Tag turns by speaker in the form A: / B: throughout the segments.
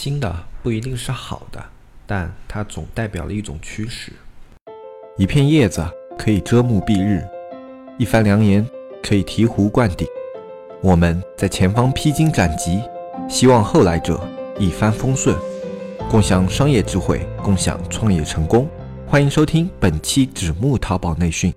A: 新的不一定是好的，但它总代表了一种趋势。
B: 一片叶子可以遮目蔽日，一番良言可以醍醐灌顶。我们在前方披荆斩棘，希望后来者一帆风顺，共享商业智慧，共享创业成功。欢迎收听本期纸木淘宝内训。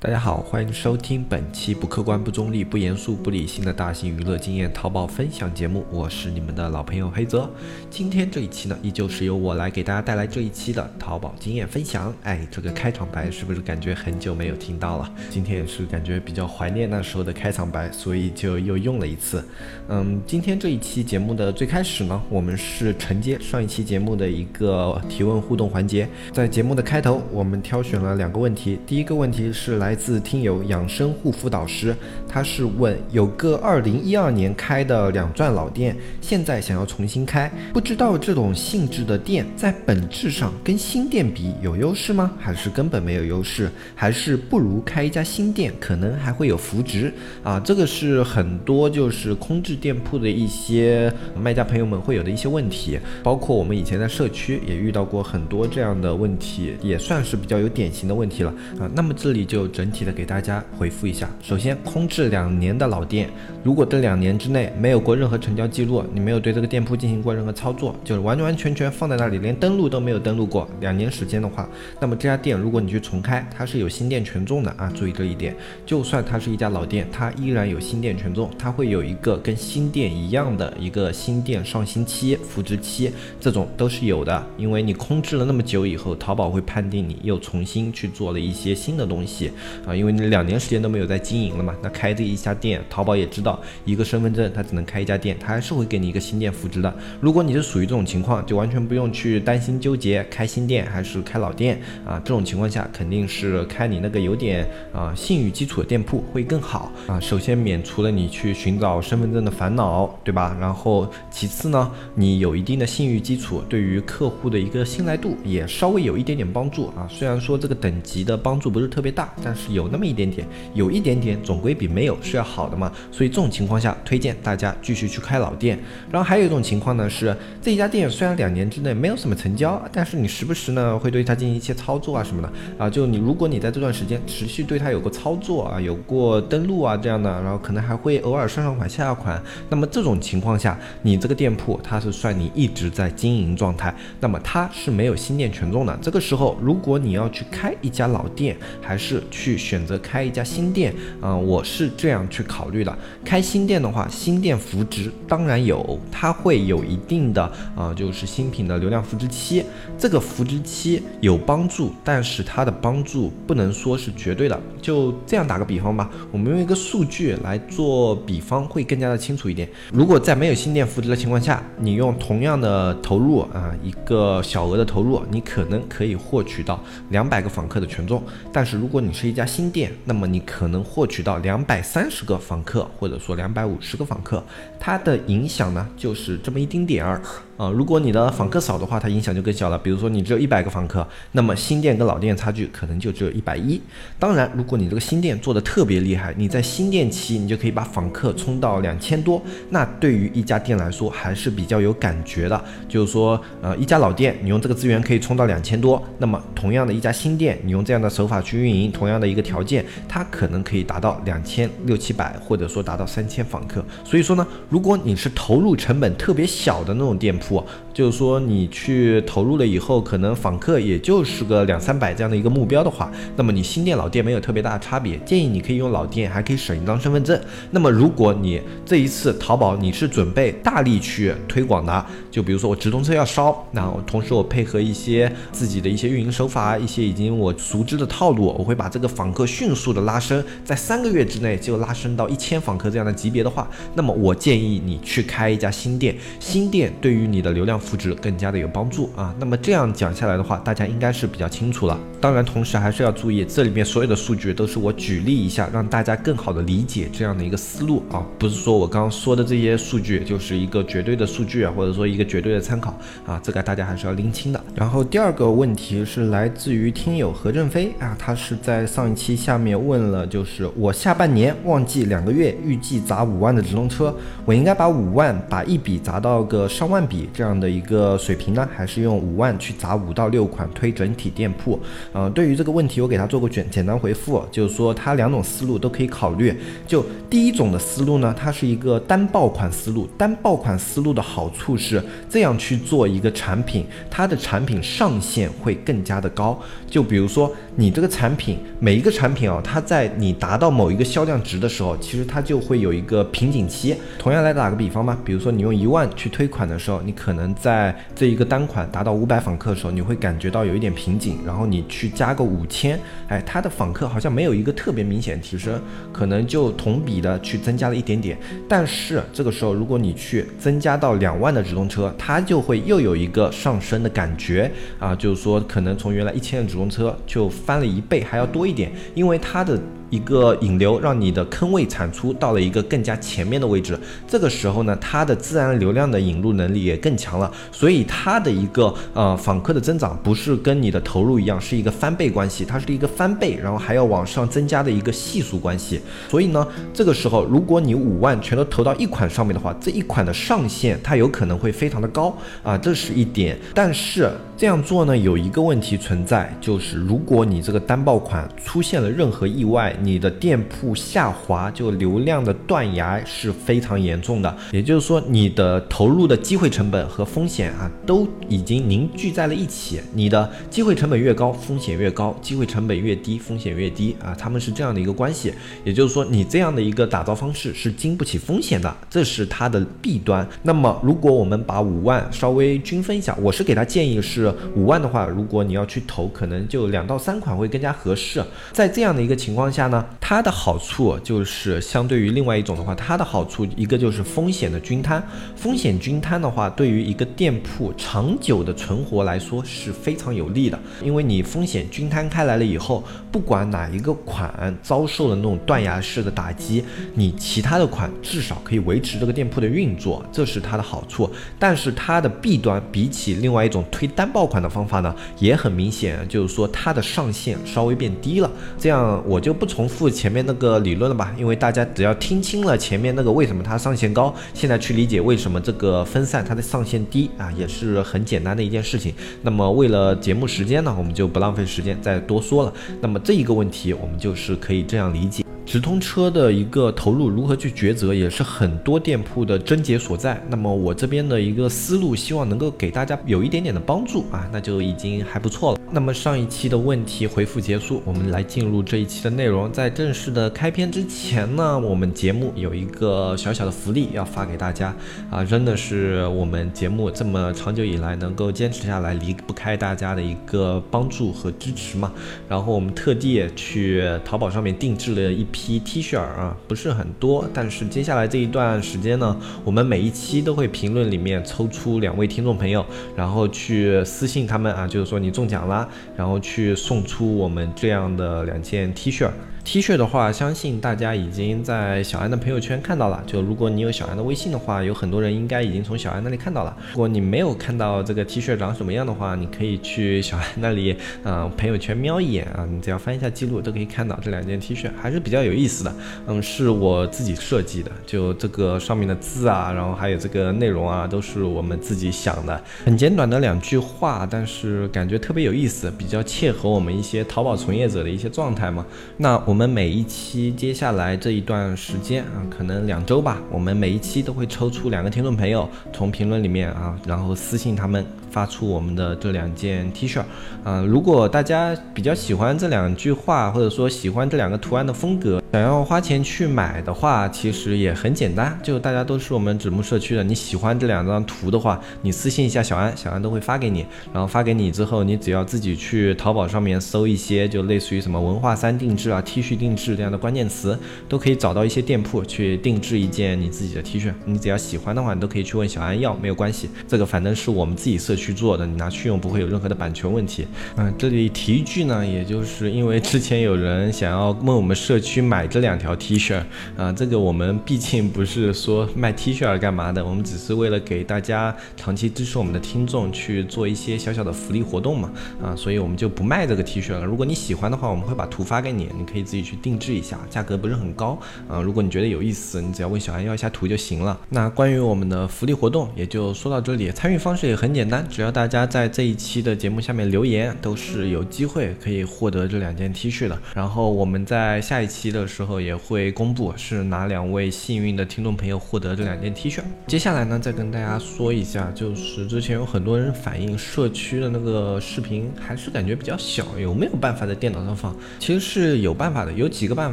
A: 大家好，欢迎收听本期不客观、不中立、不严肃、不理性的大型娱乐经验淘宝分享节目。我是你们的老朋友黑泽。今天这一期呢，依旧是由我来给大家带来这一期的淘宝经验分享。哎，这个开场白是不是感觉很久没有听到了？今天也是感觉比较怀念那时候的开场白，所以就又用了一次。嗯，今天这一期节目的最开始呢，我们是承接上一期节目的一个提问互动环节。在节目的开头，我们挑选了两个问题。第一个问题是来。来自听友养生护肤导师，他是问有个二零一二年开的两钻老店，现在想要重新开，不知道这种性质的店在本质上跟新店比有优势吗？还是根本没有优势？还是不如开一家新店，可能还会有扶植啊？这个是很多就是空置店铺的一些卖家朋友们会有的一些问题，包括我们以前在社区也遇到过很多这样的问题，也算是比较有典型的问题了啊。那么这里就。整体的给大家回复一下。首先，空置两年的老店，如果这两年之内没有过任何成交记录，你没有对这个店铺进行过任何操作，就是完完全全放在那里，连登录都没有登录过，两年时间的话，那么这家店如果你去重开，它是有新店权重的啊，注意这一点。就算它是一家老店，它依然有新店权重，它会有一个跟新店一样的一个新店上新期、扶植期，这种都是有的。因为你空置了那么久以后，淘宝会判定你又重新去做了一些新的东西。啊，因为你两年时间都没有在经营了嘛，那开这一家店，淘宝也知道一个身份证它只能开一家店，它还是会给你一个新店复制的。如果你是属于这种情况，就完全不用去担心纠结开新店还是开老店啊。这种情况下肯定是开你那个有点啊信誉基础的店铺会更好啊。首先免除了你去寻找身份证的烦恼，对吧？然后其次呢，你有一定的信誉基础，对于客户的一个信赖度也稍微有一点点帮助啊。虽然说这个等级的帮助不是特别大，但。是有那么一点点，有一点点，总归比没有是要好的嘛。所以这种情况下，推荐大家继续去开老店。然后还有一种情况呢，是这一家店虽然两年之内没有什么成交，但是你时不时呢会对它进行一些操作啊什么的啊。就你如果你在这段时间持续对它有过操作啊，有过登录啊这样的，然后可能还会偶尔上上款下下款。那么这种情况下，你这个店铺它是算你一直在经营状态，那么它是没有新店权重的。这个时候，如果你要去开一家老店，还是去去选择开一家新店啊，我是这样去考虑的。开新店的话，新店扶植当然有，它会有一定的啊，就是新品的流量扶植期。这个扶植期有帮助，但是它的帮助不能说是绝对的。就这样打个比方吧，我们用一个数据来做比方，会更加的清楚一点。如果在没有新店扶植的情况下，你用同样的投入啊，一个小额的投入，你可能可以获取到两百个访客的权重。但是如果你是一家新店，那么你可能获取到两百三十个访客，或者说两百五十个访客，它的影响呢，就是这么一丁点儿。啊，如果你的访客少的话，它影响就更小了。比如说你只有一百个访客，那么新店跟老店差距可能就只有一百一。当然，如果你这个新店做的特别厉害，你在新店期你就可以把访客冲到两千多，那对于一家店来说还是比较有感觉的。就是说，呃，一家老店你用这个资源可以冲到两千多，那么同样的一家新店，你用这样的手法去运营，同样的一个条件，它可能可以达到两千六七百，或者说达到三千访客。所以说呢，如果你是投入成本特别小的那种店铺，就是说，你去投入了以后，可能访客也就是个两三百这样的一个目标的话，那么你新店老店没有特别大的差别。建议你可以用老店，还可以省一张身份证。那么如果你这一次淘宝你是准备大力去推广的，就比如说我直通车要烧，那我同时我配合一些自己的一些运营手法，一些已经我熟知的套路，我会把这个访客迅速的拉升，在三个月之内就拉升到一千访客这样的级别的话，那么我建议你去开一家新店。新店对于你。的流量扶持更加的有帮助啊。那么这样讲下来的话，大家应该是比较清楚了。当然，同时还是要注意，这里面所有的数据都是我举例一下，让大家更好的理解这样的一个思路啊，不是说我刚刚说的这些数据就是一个绝对的数据啊，或者说一个绝对的参考啊，这个大家还是要拎清的。然后第二个问题是来自于听友何振飞啊，他是在上一期下面问了，就是我下半年旺季两个月，预计砸五万的直通车，我应该把五万把一笔砸到个上万笔这样的一个水平呢，还是用五万去砸五到六款推整体店铺？呃，对于这个问题，我给他做过简简单回复，就是说他两种思路都可以考虑。就第一种的思路呢，它是一个单爆款思路。单爆款思路的好处是这样去做一个产品，它的产品上限会更加的高。就比如说你这个产品，每一个产品啊，它在你达到某一个销量值的时候，其实它就会有一个瓶颈期。同样来打个比方吧，比如说你用一万去推款的时候，你可能在这一个单款达到五百访客的时候，你会感觉到有一点瓶颈，然后你去加个五千，哎，它的访客好像没有一个特别明显提升，可能就同比的去增加了一点点。但是这个时候，如果你去增加到两万的直通车，车它就会又有一个上升的感觉啊，就是说可能从原来一千的直通车就翻了一倍还要多一点，因为它的。一个引流，让你的坑位产出到了一个更加前面的位置。这个时候呢，它的自然流量的引入能力也更强了。所以它的一个呃访客的增长不是跟你的投入一样，是一个翻倍关系，它是一个翻倍，然后还要往上增加的一个系数关系。所以呢，这个时候如果你五万全都投到一款上面的话，这一款的上限它有可能会非常的高啊，这是一点。但是这样做呢，有一个问题存在，就是如果你这个单爆款出现了任何意外，你的店铺下滑，就流量的断崖是非常严重的。也就是说，你的投入的机会成本和风险啊，都已经凝聚在了一起。你的机会成本越高，风险越高；机会成本越低，风险越低啊，他们是这样的一个关系。也就是说，你这样的一个打造方式是经不起风险的，这是它的弊端。那么，如果我们把五万稍微均分一下，我是给他建议是五万的话，如果你要去投，可能就两到三款会更加合适。在这样的一个情况下。呢，它的好处就是相对于另外一种的话，它的好处一个就是风险的均摊。风险均摊的话，对于一个店铺长久的存活来说是非常有利的，因为你风险均摊开来了以后，不管哪一个款遭受了那种断崖式的打击，你其他的款至少可以维持这个店铺的运作，这是它的好处。但是它的弊端比起另外一种推单爆款的方法呢，也很明显，就是说它的上限稍微变低了。这样我就不重。复前面那个理论了吧？因为大家只要听清了前面那个为什么它上限高，现在去理解为什么这个分散它的上限低啊，也是很简单的一件事情。那么为了节目时间呢，我们就不浪费时间再多说了。那么这一个问题，我们就是可以这样理解。直通车的一个投入如何去抉择，也是很多店铺的症结所在。那么我这边的一个思路，希望能够给大家有一点点的帮助啊，那就已经还不错了。那么上一期的问题回复结束，我们来进入这一期的内容。在正式的开篇之前呢，我们节目有一个小小的福利要发给大家啊，真的是我们节目这么长久以来能够坚持下来，离不开大家的一个帮助和支持嘛。然后我们特地去淘宝上面定制了一批。批 T 恤啊，不是很多，但是接下来这一段时间呢，我们每一期都会评论里面抽出两位听众朋友，然后去私信他们啊，就是说你中奖啦，然后去送出我们这样的两件 T 恤。T 恤的话，相信大家已经在小安的朋友圈看到了。就如果你有小安的微信的话，有很多人应该已经从小安那里看到了。如果你没有看到这个 T 恤长什么样的话，你可以去小安那里，嗯，朋友圈瞄一眼啊，你只要翻一下记录都可以看到这两件 T 恤，还是比较有意思的。嗯，是我自己设计的，就这个上面的字啊，然后还有这个内容啊，都是我们自己想的。很简短的两句话，但是感觉特别有意思，比较切合我们一些淘宝从业者的一些状态嘛。那我。我我们每一期接下来这一段时间啊，可能两周吧，我们每一期都会抽出两个听众朋友，从评论里面啊，然后私信他们。发出我们的这两件 T 恤，啊，如果大家比较喜欢这两句话，或者说喜欢这两个图案的风格，想要花钱去买的话，其实也很简单，就大家都是我们纸木社区的，你喜欢这两张图的话，你私信一下小安，小安都会发给你，然后发给你之后，你只要自己去淘宝上面搜一些，就类似于什么文化衫定制啊、T T 恤定制这样的关键词，都可以找到一些店铺去定制一件你自己的 T 恤。你只要喜欢的话，你都可以去问小安要，没有关系。这个反正是我们自己社区做的，你拿去用不会有任何的版权问题。嗯，这里提一句呢，也就是因为之前有人想要问我们社区买这两条 T 恤，啊，这个我们毕竟不是说卖 T 恤而干嘛的，我们只是为了给大家长期支持我们的听众去做一些小小的福利活动嘛，啊，所以我们就不卖这个 T 恤了。如果你喜欢的话，我们会把图发给你，你可以自己去定制一下，价格不是很高，啊，如果你觉得有意思，你只要问小安要一下图就行了。那关于我们的福利活动也就说到这里，参与方式也很简单，只要大家在这一期的节目下面留言，都是有机会可以获得这两件 T 恤的。然后我们在下一期的时候也会公布是哪两位幸运的听众朋友获得这两件 T 恤。接下来呢，再跟大家说一下，就是之前有很多人反映社区的那个视频还是感觉比较小，有没有办法在电脑上放？其实是有办法有几个办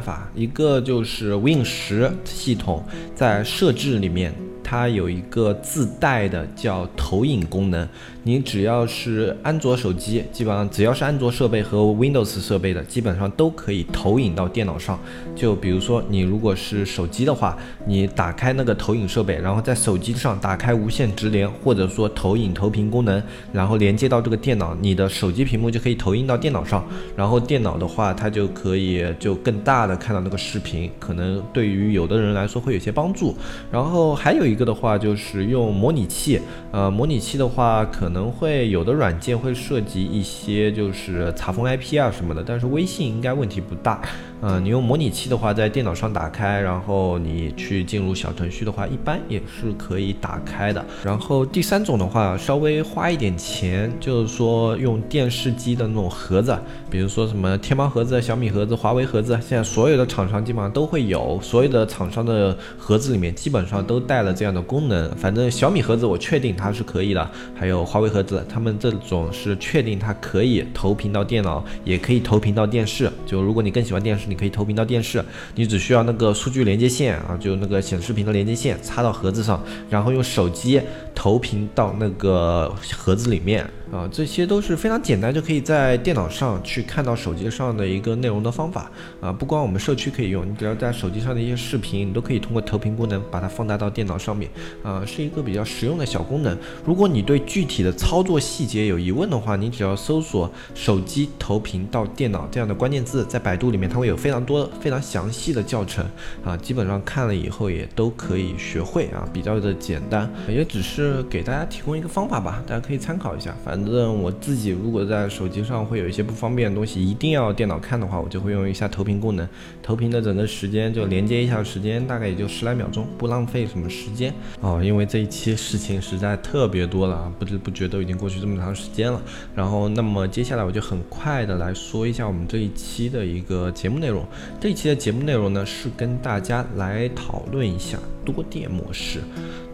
A: 法，一个就是 Win 十系统在设置里面。它有一个自带的叫投影功能，你只要是安卓手机，基本上只要是安卓设备和 Windows 设备的，基本上都可以投影到电脑上。就比如说你如果是手机的话，你打开那个投影设备，然后在手机上打开无线直连，或者说投影投屏功能，然后连接到这个电脑，你的手机屏幕就可以投影到电脑上。然后电脑的话，它就可以就更大的看到那个视频，可能对于有的人来说会有些帮助。然后还有一个的话就是用模拟器，呃，模拟器的话可能可能会有的软件会涉及一些就是查封 IP 啊什么的，但是微信应该问题不大。嗯，你用模拟器的话，在电脑上打开，然后你去进入小程序的话，一般也是可以打开的。然后第三种的话，稍微花一点钱，就是说用电视机的那种盒子，比如说什么天猫盒子、小米盒子、华为盒子，现在所有的厂商基本上都会有，所有的厂商的盒子里面基本上都带了这样的功能。反正小米盒子我确定它是可以的，还有华为盒子，他们这种是确定它可以投屏到电脑，也可以投屏到电视。就如果你更喜欢电视。你可以投屏到电视，你只需要那个数据连接线啊，就那个显示屏的连接线插到盒子上，然后用手机投屏到那个盒子里面。啊，这些都是非常简单，就可以在电脑上去看到手机上的一个内容的方法啊。不光我们社区可以用，你只要在手机上的一些视频，你都可以通过投屏功能把它放大到电脑上面啊，是一个比较实用的小功能。如果你对具体的操作细节有疑问的话，你只要搜索“手机投屏到电脑”这样的关键字，在百度里面它会有非常多非常详细的教程啊，基本上看了以后也都可以学会啊，比较的简单，也只是给大家提供一个方法吧，大家可以参考一下，反。正正我自己如果在手机上会有一些不方便的东西，一定要电脑看的话，我就会用一下投屏功能。投屏的整个时间就连接一下时间，大概也就十来秒钟，不浪费什么时间哦。因为这一期事情实在特别多了啊，不知不觉都已经过去这么长时间了。然后，那么接下来我就很快的来说一下我们这一期的一个节目内容。这一期的节目内容呢，是跟大家来讨论一下多电模式。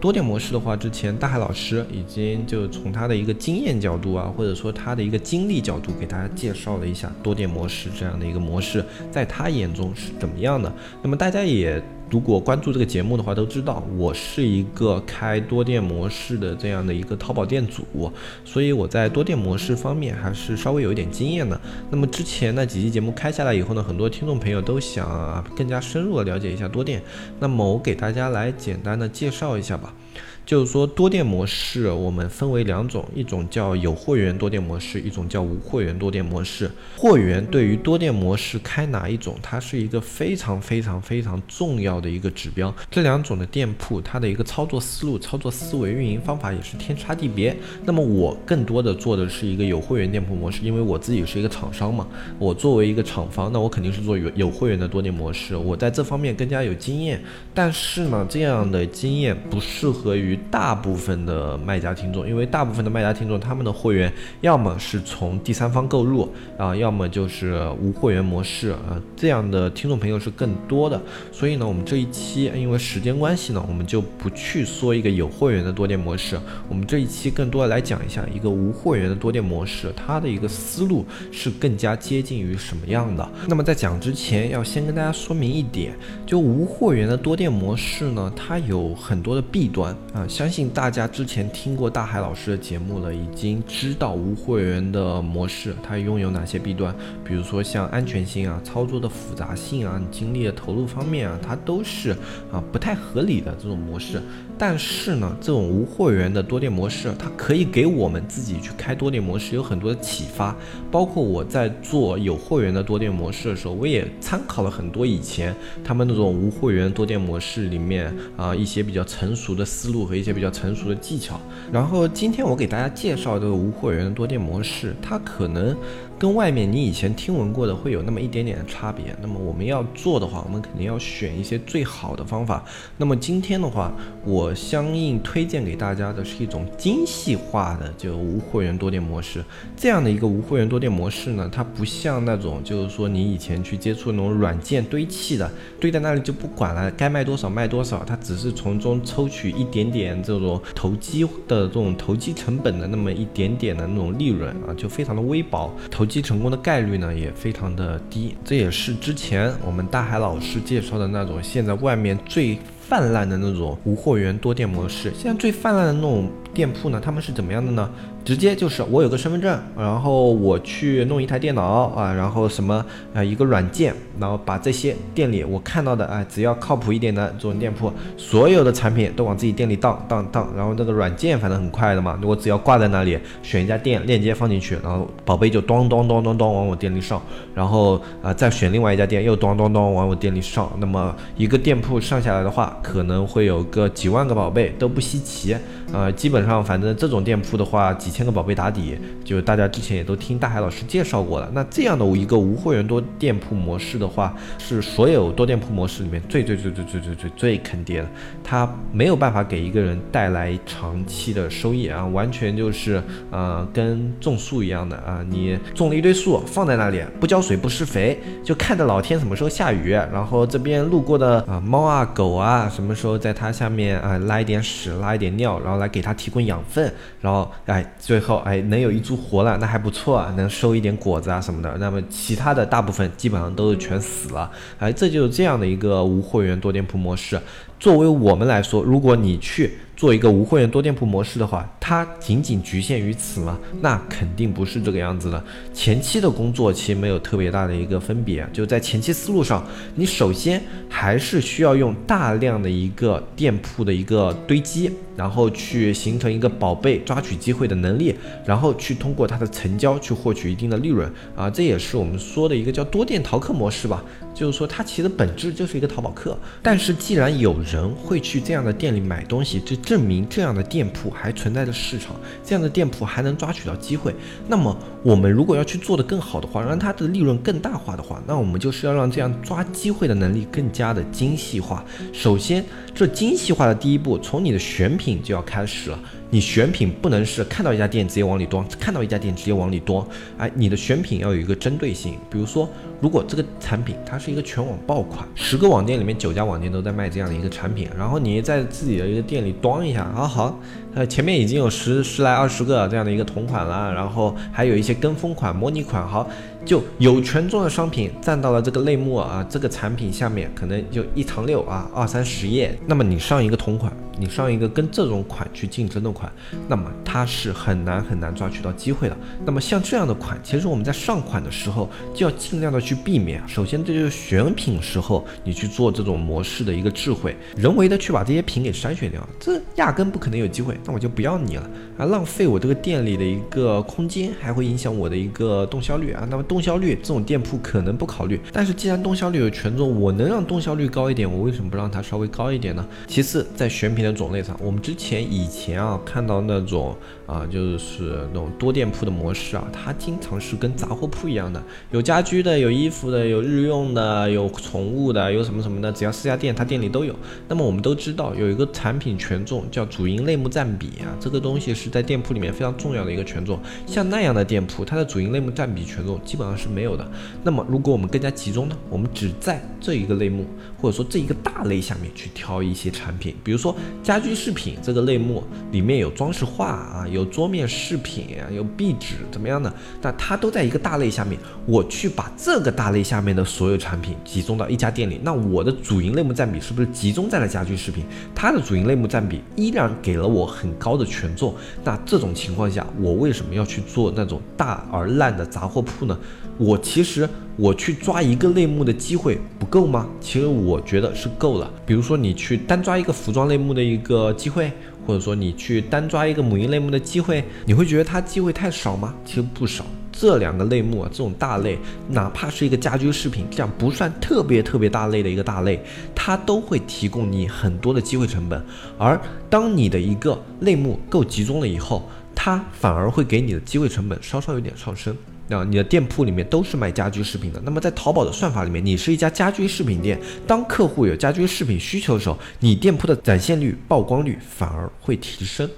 A: 多点模式的话，之前大海老师已经就从他的一个经验角度啊，或者说他的一个经历角度，给大家介绍了一下多点模式这样的一个模式，在他眼中是怎么样的。那么大家也。如果关注这个节目的话，都知道我是一个开多店模式的这样的一个淘宝店主，所以我在多店模式方面还是稍微有一点经验的。那么之前那几期节目开下来以后呢，很多听众朋友都想啊更加深入的了解一下多店，那么我给大家来简单的介绍一下吧。就是说，多店模式我们分为两种，一种叫有货源多店模式，一种叫无货源多店模式。货源对于多店模式开哪一种，它是一个非常非常非常重要的一个指标。这两种的店铺，它的一个操作思路、操作思维、运营方法也是天差地别。那么我更多的做的是一个有货源店铺模式，因为我自己是一个厂商嘛，我作为一个厂方，那我肯定是做有有货源的多店模式，我在这方面更加有经验。但是呢，这样的经验不适合于。大部分的卖家听众，因为大部分的卖家听众，他们的货源要么是从第三方购入啊，要么就是无货源模式啊，这样的听众朋友是更多的。所以呢，我们这一期因为时间关系呢，我们就不去说一个有货源的多店模式，我们这一期更多的来讲一下一个无货源的多店模式，它的一个思路是更加接近于什么样的。那么在讲之前，要先跟大家说明一点，就无货源的多店模式呢，它有很多的弊端啊。相信大家之前听过大海老师的节目了，已经知道无会员的模式它拥有哪些弊端，比如说像安全性啊、操作的复杂性啊、精力的投入方面啊，它都是啊不太合理的这种模式。但是呢，这种无会员的多店模式，它可以给我们自己去开多店模式有很多的启发。包括我在做有会员的多店模式的时候，我也参考了很多以前他们那种无会员多店模式里面啊一些比较成熟的思路有一些比较成熟的技巧。然后今天我给大家介绍这个无货源的多店模式，它可能。跟外面你以前听闻过的会有那么一点点的差别。那么我们要做的话，我们肯定要选一些最好的方法。那么今天的话，我相应推荐给大家的是一种精细化的就无货源多店模式。这样的一个无货源多店模式呢，它不像那种就是说你以前去接触那种软件堆砌的，堆在那里就不管了，该卖多少卖多少，它只是从中抽取一点点这种投机的这种投机成本的那么一点点的那种利润啊，就非常的微薄投。击成功的概率呢也非常的低，这也是之前我们大海老师介绍的那种现在外面最泛滥的那种无货源多店模式。现在最泛滥的那种店铺呢，他们是怎么样的呢？直接就是我有个身份证，然后我去弄一台电脑啊，然后什么啊一个软件，然后把这些店里我看到的啊，只要靠谱一点的这种店铺，所有的产品都往自己店里当当当，然后这个软件反正很快的嘛，我只要挂在那里，选一家店链接放进去，然后宝贝就咚咚咚咚咚往我店里上，然后啊再选另外一家店又咚咚咚往我店里上，那么一个店铺上下来的话，可能会有个几万个宝贝都不稀奇，呃，基本上反正这种店铺的话几。千个宝贝打底，就大家之前也都听大海老师介绍过了。那这样的一个无会员多店铺模式的话，是所有多店铺模式里面最最最最最最最最坑爹的。它没有办法给一个人带来长期的收益啊，完全就是呃跟种树一样的啊，你种了一堆树放在那里，不浇水不施肥，就看着老天什么时候下雨，然后这边路过的啊猫啊狗啊什么时候在它下面啊拉一点屎拉一点尿，然后来给它提供养分，然后哎。最后，哎，能有一株活了，那还不错啊，能收一点果子啊什么的。那么其他的大部分基本上都是全死了，哎，这就是这样的一个无货源多店铺模式。作为我们来说，如果你去。做一个无会员多店铺模式的话，它仅仅局限于此吗？那肯定不是这个样子的。前期的工作其实没有特别大的一个分别，就在前期思路上，你首先还是需要用大量的一个店铺的一个堆积，然后去形成一个宝贝抓取机会的能力，然后去通过它的成交去获取一定的利润啊，这也是我们说的一个叫多店淘客模式吧。就是说，它其实本质就是一个淘宝客。但是，既然有人会去这样的店里买东西，就证明这样的店铺还存在着市场，这样的店铺还能抓取到机会。那么，我们如果要去做的更好的话，让它的利润更大化的话，那我们就是要让这样抓机会的能力更加的精细化。首先，这精细化的第一步，从你的选品就要开始了。你选品不能是看到一家店直接往里端，看到一家店直接往里端，哎，你的选品要有一个针对性。比如说，如果这个产品它是一个全网爆款，十个网店里面九家网店都在卖这样的一个产品，然后你在自己的一个店里端一下，啊好，呃前面已经有十十来二十个这样的一个同款了，然后还有一些跟风款、模拟款，好。就有权重的商品占到了这个类目啊，这个产品下面可能就一长溜啊，二三十页。那么你上一个同款，你上一个跟这种款去竞争的款，那么它是很难很难抓取到机会的。那么像这样的款，其实我们在上款的时候就要尽量的去避免。首先这就是选品时候你去做这种模式的一个智慧，人为的去把这些品给筛选掉，这压根不可能有机会，那我就不要你了啊，浪费我这个店里的一个空间，还会影响我的一个动销率啊，那么。动销率这种店铺可能不考虑，但是既然动销率有权重，我能让动销率高一点，我为什么不让它稍微高一点呢？其次，在选品的种类上，我们之前以前啊看到那种啊就是那种多店铺的模式啊，它经常是跟杂货铺一样的，有家居的，有衣服的，有日用的，有宠物的，有什么什么的，只要四家店，它店里都有。那么我们都知道有一个产品权重叫主营类目占比啊，这个东西是在店铺里面非常重要的一个权重。像那样的店铺，它的主营类目占比权重基本。上是没有的。那么如果我们更加集中呢，我们只在这一个类目或者说这一个大类下面去挑一些产品，比如说家居饰品这个类目里面有装饰画啊，有桌面饰品，有壁纸怎么样的，那它都在一个大类下面，我去把这个大类下面的所有产品集中到一家店里，那我的主营类目占比是不是集中在了家居饰品？它的主营类目占比依然给了我很高的权重。那这种情况下，我为什么要去做那种大而烂的杂货铺呢？我其实我去抓一个类目的机会不够吗？其实我觉得是够了。比如说你去单抓一个服装类目的一个机会，或者说你去单抓一个母婴类目的机会，你会觉得它机会太少吗？其实不少。这两个类目啊，这种大类，哪怕是一个家居饰品，这样不算特别特别大类的一个大类，它都会提供你很多的机会成本。而当你的一个类目够集中了以后，它反而会给你的机会成本稍稍有点上升。啊你的店铺里面都是卖家居饰品的，那么在淘宝的算法里面，你是一家家居饰品店，当客户有家居饰品需求的时候，你店铺的展现率、曝光率反而会提升。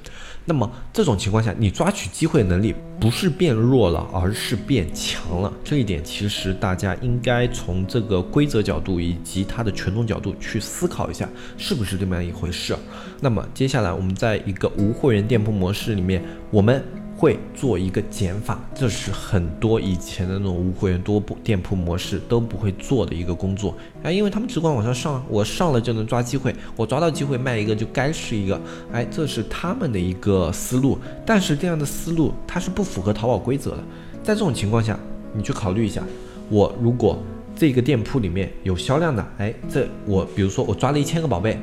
A: 那么这种情况下，你抓取机会能力不是变弱了，而是变强了。这一点其实大家应该从这个规则角度以及它的权重角度去思考一下，是不是这么样一回事？那么接下来我们在一个无货源店铺模式里面，我们。会做一个减法，这是很多以前的那种无会员多铺店铺模式都不会做的一个工作啊，因为他们只管往上上，我上了就能抓机会，我抓到机会卖一个就该是一个，哎，这是他们的一个思路，但是这样的思路它是不符合淘宝规则的，在这种情况下，你去考虑一下，我如果这个店铺里面有销量的，哎，这我比如说我抓了一千个宝贝。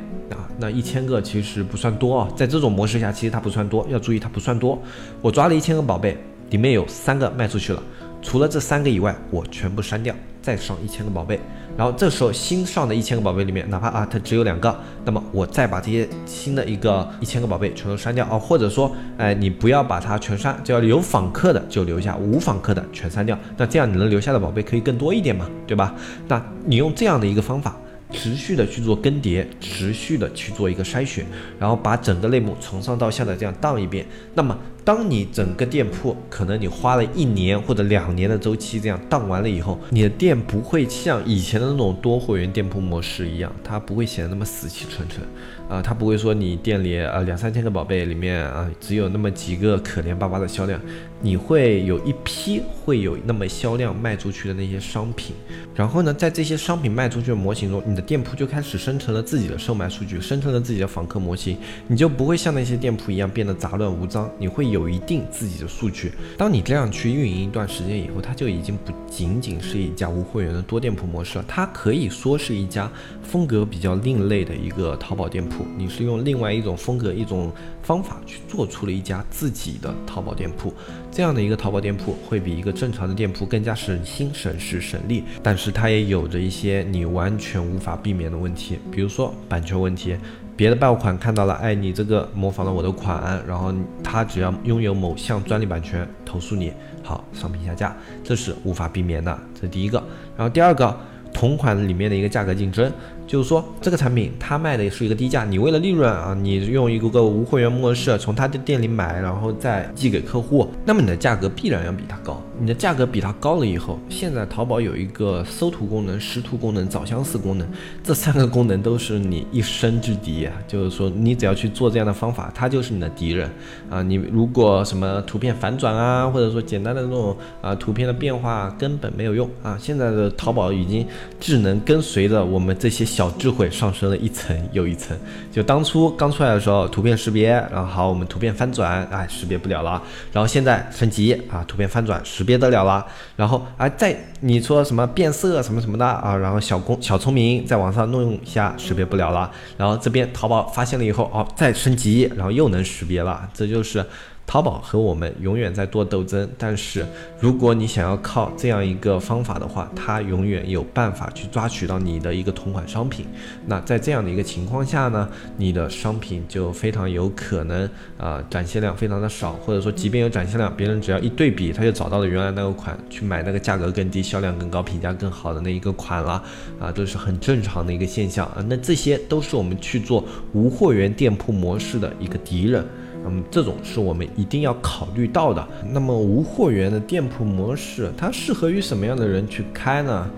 A: 那一千个其实不算多啊，在这种模式下，其实它不算多，要注意它不算多。我抓了一千个宝贝，里面有三个卖出去了，除了这三个以外，我全部删掉，再上一千个宝贝。然后这时候新上的一千个宝贝里面，哪怕啊它只有两个，那么我再把这些新的一个一千个宝贝全都删掉啊，或者说，哎，你不要把它全删，只要有访客的就留下，无访客的全删掉。那这样你能留下的宝贝可以更多一点嘛，对吧？那你用这样的一个方法。持续的去做更迭，持续的去做一个筛选，然后把整个类目从上到下的这样荡一遍。那么，当你整个店铺可能你花了一年或者两年的周期这样荡完了以后，你的店不会像以前的那种多会员店铺模式一样，它不会显得那么死气沉沉。啊，它不会说你店里啊两三千个宝贝里面啊只有那么几个可怜巴巴的销量，你会有一批会有那么销量卖出去的那些商品，然后呢，在这些商品卖出去的模型中，你的店铺就开始生成了自己的售卖数据，生成了自己的访客模型，你就不会像那些店铺一样变得杂乱无章，你会有一定自己的数据。当你这样去运营一段时间以后，它就已经不仅仅是一家无会员的多店铺模式了，它可以说是一家风格比较另类的一个淘宝店铺。你是用另外一种风格、一种方法去做出了一家自己的淘宝店铺，这样的一个淘宝店铺会比一个正常的店铺更加省心、省时、省力，但是它也有着一些你完全无法避免的问题，比如说版权问题，别的爆款看到了，哎，你这个模仿了我的款，然后他只要拥有某项专利版权，投诉你，好，商品下架，这是无法避免的，这是第一个。然后第二个，同款里面的一个价格竞争。就是说，这个产品它卖的是一个低价，你为了利润啊，你用一个个无会员模式从他的店里买，然后再寄给客户，那么你的价格必然要比他高。你的价格比它高了以后，现在淘宝有一个搜图功能、识图功能、找相似功能，这三个功能都是你一生之敌啊。就是说，你只要去做这样的方法，它就是你的敌人啊。你如果什么图片反转啊，或者说简单的那种啊图片的变化根本没有用啊。现在的淘宝已经智能跟随着我们这些小小智慧上升了一层又一层。就当初刚出来的时候，图片识别，然后好，我们图片翻转，哎，识别不了了。然后现在升级啊，图片翻转识别。得了了，然后啊，再你说什么变色什么什么的啊，然后小工小聪明在网上弄一下识别不了了，然后这边淘宝发现了以后哦，再升级，然后又能识别了，这就是。淘宝和我们永远在做斗争，但是如果你想要靠这样一个方法的话，它永远有办法去抓取到你的一个同款商品。那在这样的一个情况下呢，你的商品就非常有可能啊展现量非常的少，或者说即便有展现量，别人只要一对比，他就找到了原来那个款，去买那个价格更低、销量更高、评价更好的那一个款了啊，这是很正常的一个现象啊。那这些都是我们去做无货源店铺模式的一个敌人。那么，这种是我们一定要考虑到的。那么无货源的店铺模式，它适合于什么样的人去开呢？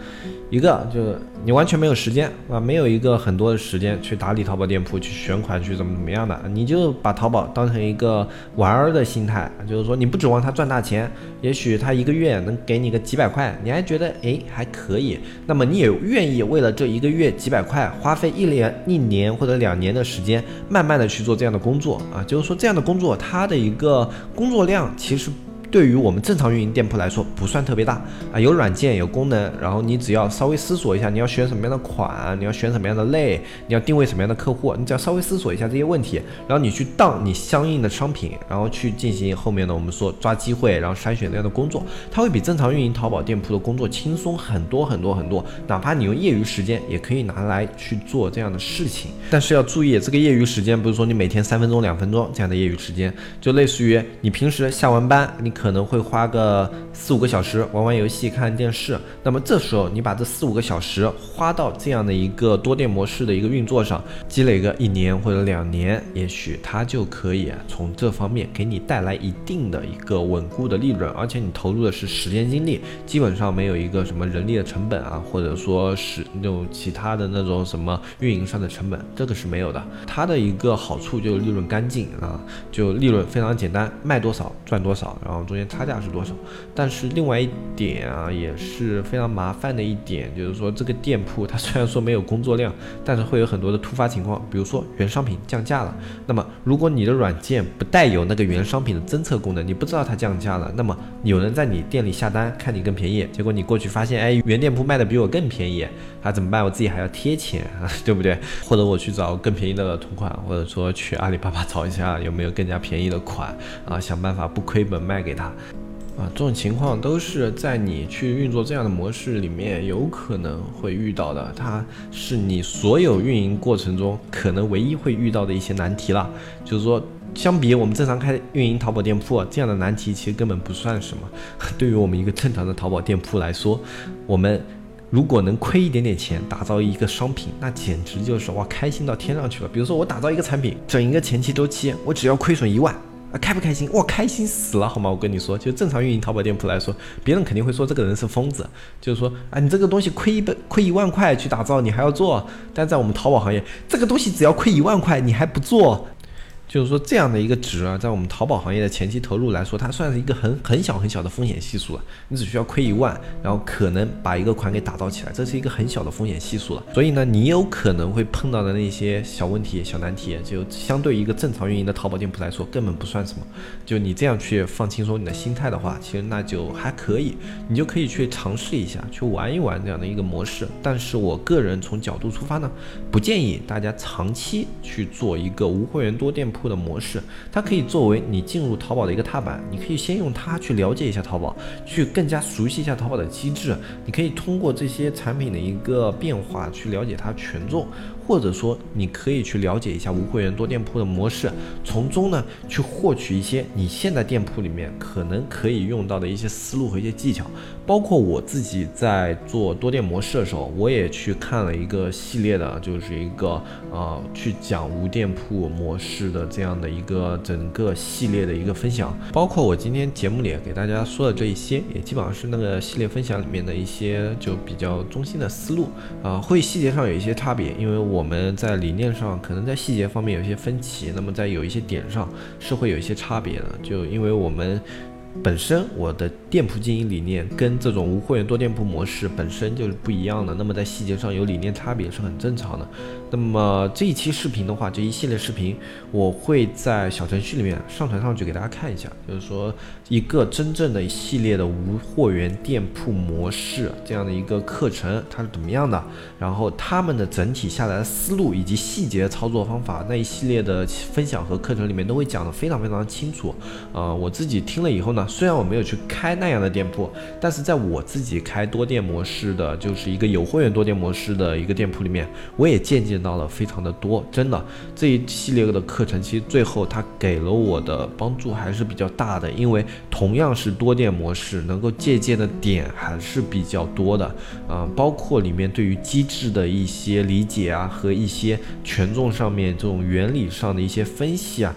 A: 一个就是你完全没有时间啊，没有一个很多的时间去打理淘宝店铺、去选款、去怎么怎么样的，你就把淘宝当成一个玩儿的心态，就是说你不指望它赚大钱，也许它一个月能给你个几百块，你还觉得哎还可以，那么你也愿意为了这一个月几百块，花费一年、一年或者两年的时间，慢慢的去做这样的工作啊，就是说这样的工作它的一个工作量其实。对于我们正常运营店铺来说，不算特别大啊，有软件有功能，然后你只要稍微思索一下，你要选什么样的款，你要选什么样的类，你要定位什么样的客户，你只要稍微思索一下这些问题，然后你去当你相应的商品，然后去进行后面的我们说抓机会，然后筛选这样的工作，它会比正常运营淘宝店铺的工作轻松很多很多很多。哪怕你用业余时间，也可以拿来去做这样的事情，但是要注意，这个业余时间不是说你每天三分钟、两分钟这样的业余时间，就类似于你平时下完班，你可可能会花个四五个小时玩玩游戏、看电视。那么这时候你把这四五个小时花到这样的一个多店模式的一个运作上，积累个一年或者两年，也许它就可以从这方面给你带来一定的一个稳固的利润。而且你投入的是时间精力，基本上没有一个什么人力的成本啊，或者说是那种其他的那种什么运营上的成本，这个是没有的。它的一个好处就是利润干净啊，就利润非常简单，卖多少赚多少，然后。中间差价是多少？但是另外一点啊，也是非常麻烦的一点，就是说这个店铺它虽然说没有工作量，但是会有很多的突发情况，比如说原商品降价了。那么如果你的软件不带有那个原商品的侦测功能，你不知道它降价了，那么有人在你店里下单，看你更便宜，结果你过去发现，哎，原店铺卖的比我更便宜，那怎么办？我自己还要贴钱啊，对不对？或者我去找更便宜的同款，或者说去阿里巴巴找一下有没有更加便宜的款啊，想办法不亏本卖给他。啊，这种情况都是在你去运作这样的模式里面有可能会遇到的，它是你所有运营过程中可能唯一会遇到的一些难题了。就是说，相比我们正常开运营淘宝店铺这样的难题，其实根本不算什么。对于我们一个正常的淘宝店铺来说，我们如果能亏一点点钱，打造一个商品，那简直就是哇，开心到天上去了。比如说，我打造一个产品，整一个前期周期，我只要亏损一万。啊，开不开心？哇，开心死了，好吗？我跟你说，就正常运营淘宝店铺来说，别人肯定会说这个人是疯子，就是说，啊，你这个东西亏一百亏一万块去打造，你还要做？但在我们淘宝行业，这个东西只要亏一万块，你还不做？就是说，这样的一个值啊，在我们淘宝行业的前期投入来说，它算是一个很很小很小的风险系数了。你只需要亏一万，然后可能把一个款给打造起来，这是一个很小的风险系数了。所以呢，你有可能会碰到的那些小问题、小难题，就相对一个正常运营的淘宝店铺来说，根本不算什么。就你这样去放轻松你的心态的话，其实那就还可以，你就可以去尝试一下，去玩一玩这样的一个模式。但是我个人从角度出发呢，不建议大家长期去做一个无会员多店铺。的模式，它可以作为你进入淘宝的一个踏板，你可以先用它去了解一下淘宝，去更加熟悉一下淘宝的机制。你可以通过这些产品的一个变化去了解它权重。或者说，你可以去了解一下无会员多店铺的模式，从中呢去获取一些你现在店铺里面可能可以用到的一些思路和一些技巧。包括我自己在做多店模式的时候，我也去看了一个系列的，就是一个呃去讲无店铺模式的这样的一个整个系列的一个分享。包括我今天节目里给大家说的这一些，也基本上是那个系列分享里面的一些就比较中心的思路啊，会细节上有一些差别，因为我。我们在理念上可能在细节方面有一些分歧，那么在有一些点上是会有一些差别的，就因为我们。本身我的店铺经营理念跟这种无会员多店铺模式本身就是不一样的，那么在细节上有理念差别是很正常的。那么这一期视频的话，这一系列视频我会在小程序里面上传上去给大家看一下，就是说一个真正的一系列的无货源店铺模式这样的一个课程它是怎么样的，然后他们的整体下来的思路以及细节操作方法那一系列的分享和课程里面都会讲的非常非常清楚。呃，我自己听了以后呢。虽然我没有去开那样的店铺，但是在我自己开多店模式的，就是一个有会员多店模式的一个店铺里面，我也借鉴到了非常的多。真的，这一系列的课程，其实最后它给了我的帮助还是比较大的，因为同样是多店模式，能够借鉴的点还是比较多的。啊，包括里面对于机制的一些理解啊，和一些权重上面这种原理上的一些分析啊。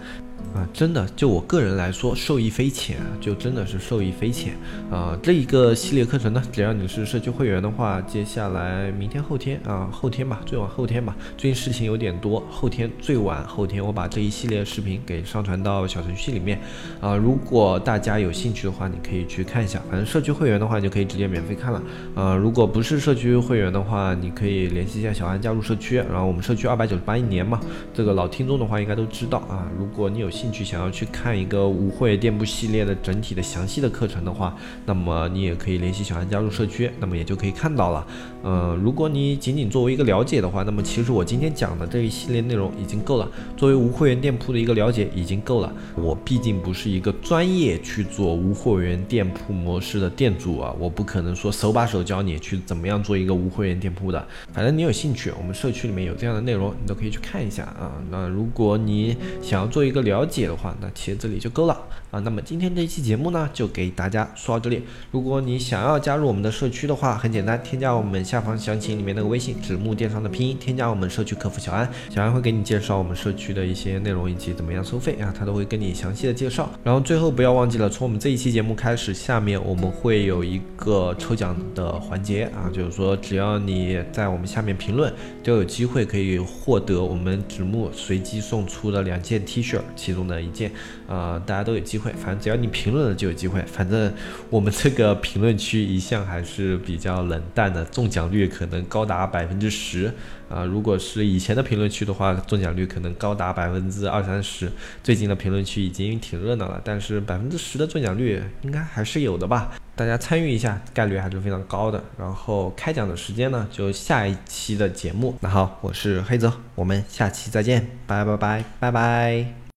A: 啊，真的，就我个人来说，受益匪浅啊，就真的是受益匪浅啊。这一个系列课程呢，只要你是社区会员的话，接下来明天、后天啊，后天吧，最晚后天吧。最近事情有点多，后天最晚后天，我把这一系列视频给上传到小程序里面啊。如果大家有兴趣的话，你可以去看一下。反正社区会员的话，就可以直接免费看了。呃，如果不是社区会员的话，你可以联系一下小安加入社区。然后我们社区二百九十八一年嘛，这个老听众的话应该都知道啊。如果你有兴，趣想要去看一个无会员店铺系列的整体的详细的课程的话，那么你也可以联系小安加入社区，那么也就可以看到了。呃，如果你仅仅作为一个了解的话，那么其实我今天讲的这一系列内容已经够了。作为无会员店铺的一个了解已经够了。我毕竟不是一个专业去做无会员店铺模式的店主啊，我不可能说手把手教你去怎么样做一个无会员店铺的。反正你有兴趣，我们社区里面有这样的内容，你都可以去看一下啊。那如果你想要做一个了了，解的话，那其实这里就够了。那么今天这一期节目呢，就给大家说到这里。如果你想要加入我们的社区的话，很简单，添加我们下方详情里面那个微信“纸木电商”的拼音，添加我们社区客服小安，小安会给你介绍我们社区的一些内容以及怎么样收费啊，他都会跟你详细的介绍。然后最后不要忘记了，从我们这一期节目开始，下面我们会有一个抽奖的环节啊，就是说只要你在我们下面评论，都有机会可以获得我们纸木随机送出的两件 T 恤，其中。的一件，呃，大家都有机会反正只要你评论了就有机会。反正我们这个评论区一向还是比较冷淡的，中奖率可能高达百分之十啊。如果是以前的评论区的话，中奖率可能高达百分之二三十。最近的评论区已经挺热闹了，但是百分之十的中奖率应该还是有的吧？大家参与一下，概率还是非常高的。然后开奖的时间呢，就下一期的节目。那好，我是黑泽，我们下期再见，拜拜拜拜拜。